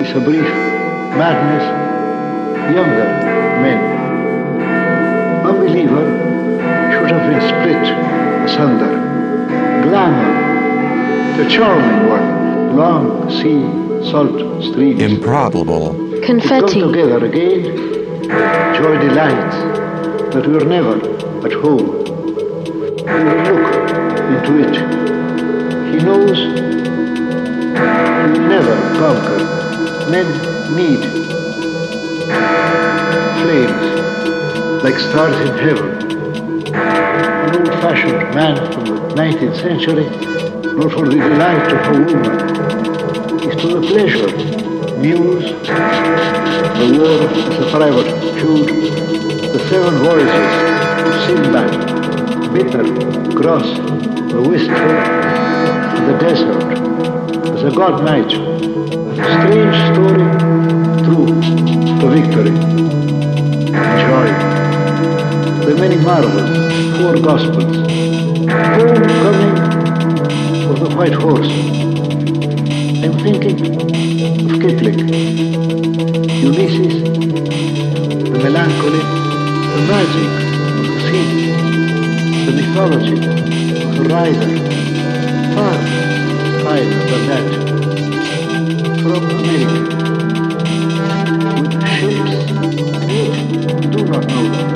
is a brief madness, younger men. Unbeliever should have been split asunder. Glamour, the charming one, long sea, salt streams. Improbable. We come Confetti. together again, joy delights, but we're never at home. We will look into it. He knows he will never conquer. Men need flames like stars in heaven. An old-fashioned man from the 19th century, not for the delight of a woman, is to the pleasure, muse, the war is a private feud, the seven voices Sinbad, bitter, gross, the wistful, the desert, as a god night, strange story, true, the victory, joy, the many marvels, four gospels, homecoming of the white horse. I'm thinking of Kipling, Ulysses, the melancholy, the magic of the sea, the mythology of the rider, far finer than that, America, with ships, do not know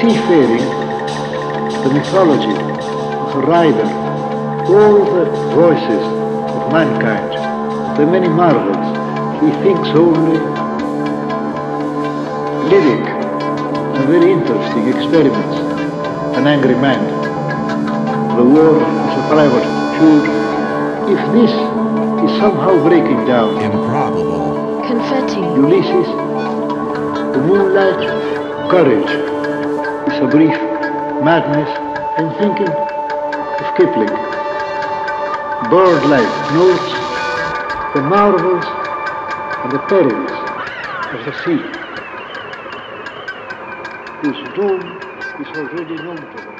Seafaring, the mythology of a rider, all the voices of mankind, the many marvels, he thinks only lyric and very interesting experiments. An angry man. The war is a private feud. If this is somehow breaking down, Improbable. Confetti. Ulysses, the moonlight, courage is a brief madness and thinking of Kipling. Bird-like notes, the marvels and the perils of the sea, whose doom is already known to them.